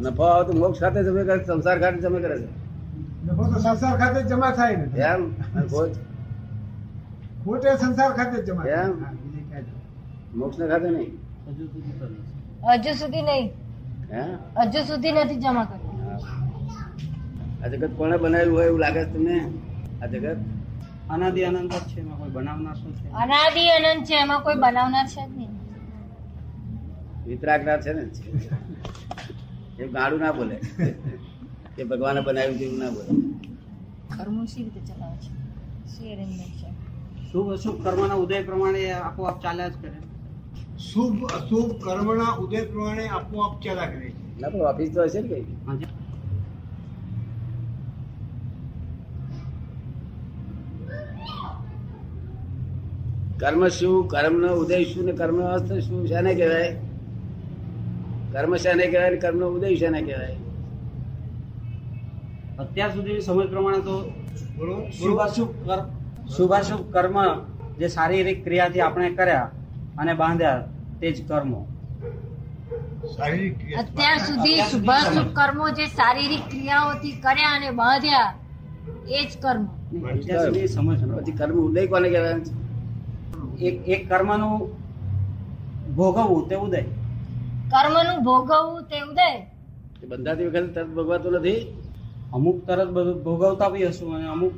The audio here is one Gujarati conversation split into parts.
નફો આવે તો મોક્ષ ખાતે જમે કરે સંસાર ખાતે જમે કરે છે. નફો તો સંસાર ખાતે જ જમા થાય ને. એમ ખોટ. ખોટ એ સંસાર ખાતે જ જમા એમ? મોક્ષ ને ખાતે નહીં. હજુ સુધી નહીં. હજુ સુધી હે? હજુ સુધી નથી જમા કર્યું. આ જગત કોણે બનાવ્યું હોય એવું લાગે છે તમને? આ જગત? અનાદિ અનંત જ છે એમાં કોઈ બનાવનાર શું છે? અનાદિ અનંત છે એમાં કોઈ બનાવનાર છે જ નહીં. વિતરાગનાર છે ને? એ ગાડું ના બોલે. કે ભગવાને બનાવ્યું તેવું ના બોલે. કર્મો સી રીતે ચલાવે છે? સી arrangement છે. શુભ અશુભ કર્મના ઉદય પ્રમાણે આપોઆપ ચાલ્યા જ કરે. શુભ અશુભ કર્મના ઉદય પ્રમાણે આપોઆપ ચાલ્યા કરે છે. ના પણ ઓફિસ તો હશે ને કઈ? કર્મ શું? કર્મ નો ઉદય શું ને કર્મ અસ્ત શું? છે ને કહેવાય? કર્મ શાને કહેવાય ને કર્મ નો ઉદય શાને કહેવાય? અત્યાર સુધીની સમજ પ્રમાણે તો શુભાશુભ કર્મ શુભાશુભ કર્મ જે શારીરિક ક્રિયાથી આપણે કર્યા અને બાંધ્યા તે જ કર્મો. અત્યાર સુધી શુભાશુભ કર્મો. જે શારીરિક ક્રિયાઓથી કર્યા અને બાંધ્યા એ જ કર્મ. અત્યાર સુધી સમજ પછી કર્મ ઉદય કોને કહેવાય? એક એક કર્મનું ભોગવવું તે ઉદય. કર્મનું ભોગવવું તે ઉદય. એ બંધાતી વખતે તરત ભોગવાતું નથી. અમુક તરત બધું ભોગવતા બી હશું અને અમુક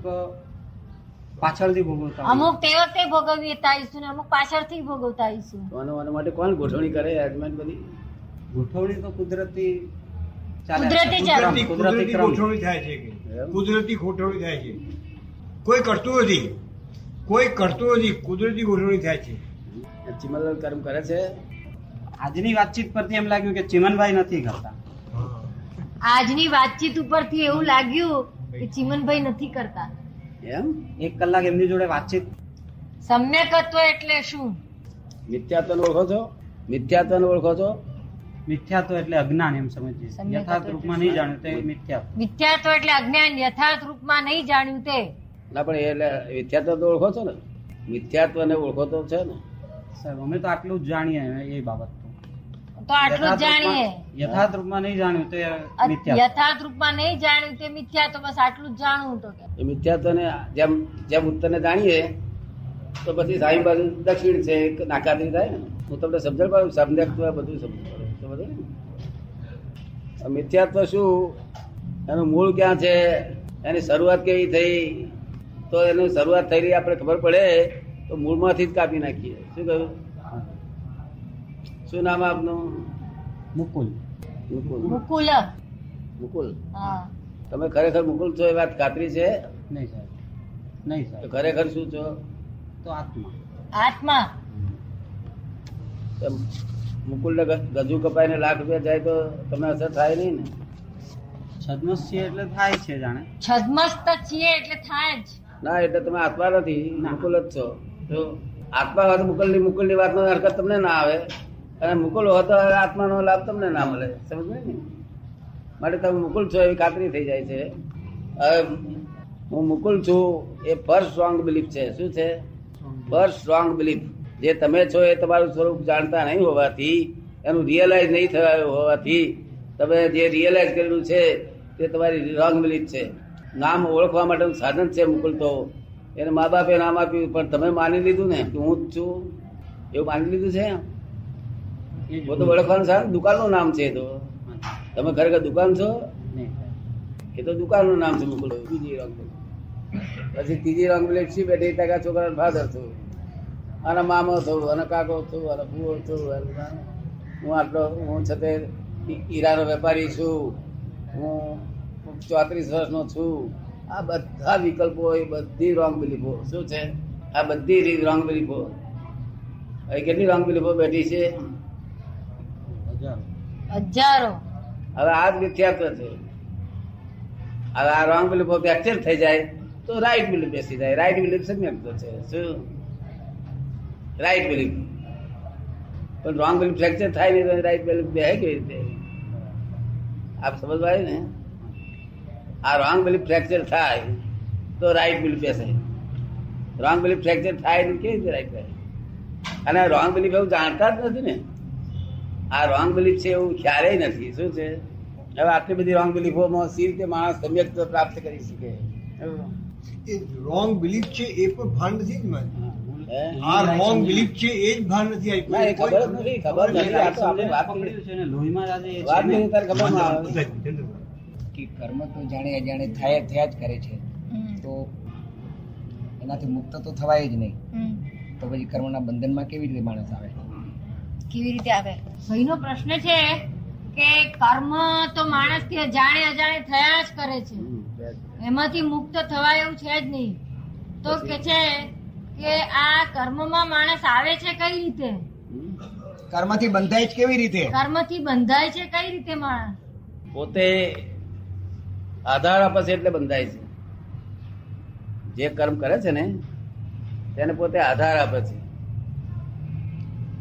પાછળથી ભોગવતા અમુક તે વખતે ભોગવતા આવીશું ને અમુક પાછળથી ભોગવતા આવીશું તો આના માટે કોણ ગોઠવણી કરે એડમેન્ટ બધી? ગોઠવણી તો કુદરતી ચાલે. કુદરતી ચાલે. કુદરતી. ગોઠવણી થાય છે કે કુદરતી ગોઠવણી થાય છે. કોઈ કરતું નથી. કોઈ કરતું નથી. કુદરતી ગોઠવણી થાય છે. ચિમલ કર્મ કરે છે. આજની વાતચીત પરથી એમ લાગ્યું કે ચિમનભાઈ નથી કરતા. આજની વાતચીત ઉપરથી એવું લાગ્યું કે ચિમનભાઈ નથી કરતા. એમ? એક કલાક એમની જોડે વાતચીત. સમ્યકત્વ એટલે શું? મિથ્યાત્વ ઓળખો છો? મિથ્યાત્વ ઓળખો છો? મિથ્યાત્વ એટલે અજ્ઞાન એમ સમજીએ. યથાર્થ રૂપમાં નહીં જાણ્યું તે મિથ્યાત્વ. મિથ્યાત્વ એટલે અજ્ઞાન યથાર્થ રૂપમાં નહીં જાણ્યું તે. ના પણ એટલે મિથ્યાત્વ તો ઓળખો છો ને? મિથ્યાત્વને ઓળખો તો છે ને? સાહેબ અમે તો આટલું જ જાણીએ એ બાબત. તો આટલું જાણીએ. યથાર્થ રૂપમાં નહીં જાણ્યું તો યથાર્થ રૂપમાં નહીં જાણ્યું તે મિથ્યા તો બસ આટલું જ જાણવું તો કે. મિથ્યા તો ને જેમ જેમ ઉત્તરને જાણીએ તો પછી સાઈ બાજુ દક્ષિણ છે એક થાય ને. હું તમને સમજણ પાડું સમજક બધું સમજ પાડું. ને? મિથ્યાત્વ શું? એનું મૂળ ક્યાં છે? એની શરૂઆત કેવી થઈ? તો એની શરૂઆત થયેલી આપણે ખબર પડે તો મૂળમાંથી જ કાપી નાખીએ. શું કહ્યું? શું નામ આપનું? મુકુલ. મુકુલ. મુકુલ. મુકુલ? હા. તમે ખરેખર મુકુલ છો એ વાત ખાતરી છે? નહીં સાહેબ. નહીં સાહેબ. ખરેખર શું છો? તો આત્મા. આત્મા. મુકુલ ને ગજુ કપાઈને લાખ રૂપિયા જાય તો તમને અસર થાય નહીં ને? છદ્મસ્ય એટલે થાય છે જાણે. છદ્મસ્ત છીએ એટલે થાય જ. ના એટલે તમે આત્મા નથી મુકુલ જ છો. જો આત્મા વાત તો મુકુલની મુકુલની વાતનો હરકત તમને ના આવે. અને મુકુલ હો તો આત્માનો લાભ તમને ના મળે. સમજ ને? માટે તમે મુકુલ છો એવી ખાતરી થઈ જાય છે. હવે હું મુકુલ છું એ ફર્સ્ટ સ્ટ્રોંગ બિલીફ છે. શું છે? ફર્સ્ટ સ્ટ્રોંગ બિલીફ જે તમે છો એ તમારું સ્વરૂપ જાણતા નહીં હોવાથી, એનું રિયલાઇઝ નહીં થયું હોવાથી, તમે જે રિયલાઇઝ કરેલું છે, તે તમારી રોંગ બિલીફ છે. નામ ઓળખવા માટેનું સાધન છે મુકુલ તો. એને મા બાપે નામ આપ્યું, પણ તમે માની લીધું ને કે હું જ છું? એવું માની લીધું છે? તો ઓળખવાનું સારું દુકાનનું નામ છે તો. તમે ખરેખર દુકાન છો? એ તો દુકાનનું નામ છે મુકુલ બીજી રંગ પછી ત્રીજી રંગ બિલીફ શી બેઠી? ટકા છોકરા ફાધર છું. અને મામો થયું અને કાકો થયું અને ભૂવો થયું હું આટલો હું છતે હીરાનો વેપારી છું. હું ચોત્રીસ વર્ષનો છું. આ બધા વિકલ્પો એ બધી રોંગ બિલીફો. શું છે? આ બધી રોંગ બિલીફો. કેટલી રોંગ બિલીફો બેઠી છે? હજારો. હવે આ જ મિથ્યાત્વ છે. હવે આ રોંગ બિલીફો એક્ચર થઈ જાય, તો રાઈટ બિલીફ બેસી જાય. રાઈટ બિલીફ તો છે. શું? રાઈટ બિલીફ પણ રોંગ બિલીફ ફ્રેક્ચર થાય નહીં તો રાઈટ બિલીફ બે કેવી રીતે? આપ સમજવા આવ્યું ને? આ રોંગ બિલીફ ફ્રેક્ચર થાય, તો રાઈટ બિલીફ બેસે. રોંગ બિલીફ ફ્રેક્ચર થાય ને કેવી રીતે રાઈટ થાય અને રોંગ બિલીફ એવું જાણતા જ નથી ને. આ રોંગ બિલીફ છે એવું ક્યારેય નથી. શું છે? હવે આટલી બધી રોંગ બિલીફોમાં સી રીતે માણસ સમ્યક પ્રાપ્ત કરી શકે. એ રોંગ બિલીફ છે એ પણ ભાન નથી જ મને હે? આ રોંગ બિલીફ છે એ જ ભાન નથી આવી ના, એ ખબર નથી ખબર નથી. આ તો આપણે વાત કરી. છે ને લોહીમાં આજે વાત ને. કરી ખબર ના આવે. કે કર્મ તો જાણે અજાણે થયા થયા જ કરે છે. તો એનાથી મુક્ત તો થવાય જ નહીં. તો પછી કર્મના બંધનમાં કેવી રીતે માણસ આવે? કેવી રીતે આવે? ભાઈનો પ્રશ્ન છે કે કર્મ તો માણસથી અજાણે અજાણે થયા જ કરે છે. એમાંથી મુક્ત થવાય એવું છે જ નહીં. તો કે છે કે આ કર્મમાં માણસ આવે છે કઈ રીતે? કર્મથી બંધાય છે કેવી રીતે? કર્મથી બંધાય છે કઈ રીતે માણસ? પોતે આધાર આપે છે એટલે બંધાય છે. જે કર્મ કરે છે ને તેને પોતે આધાર આપે છે.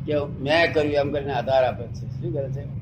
કે મેં કર્યું એમ કરીને આધાર આપે છે. શું કરે છે?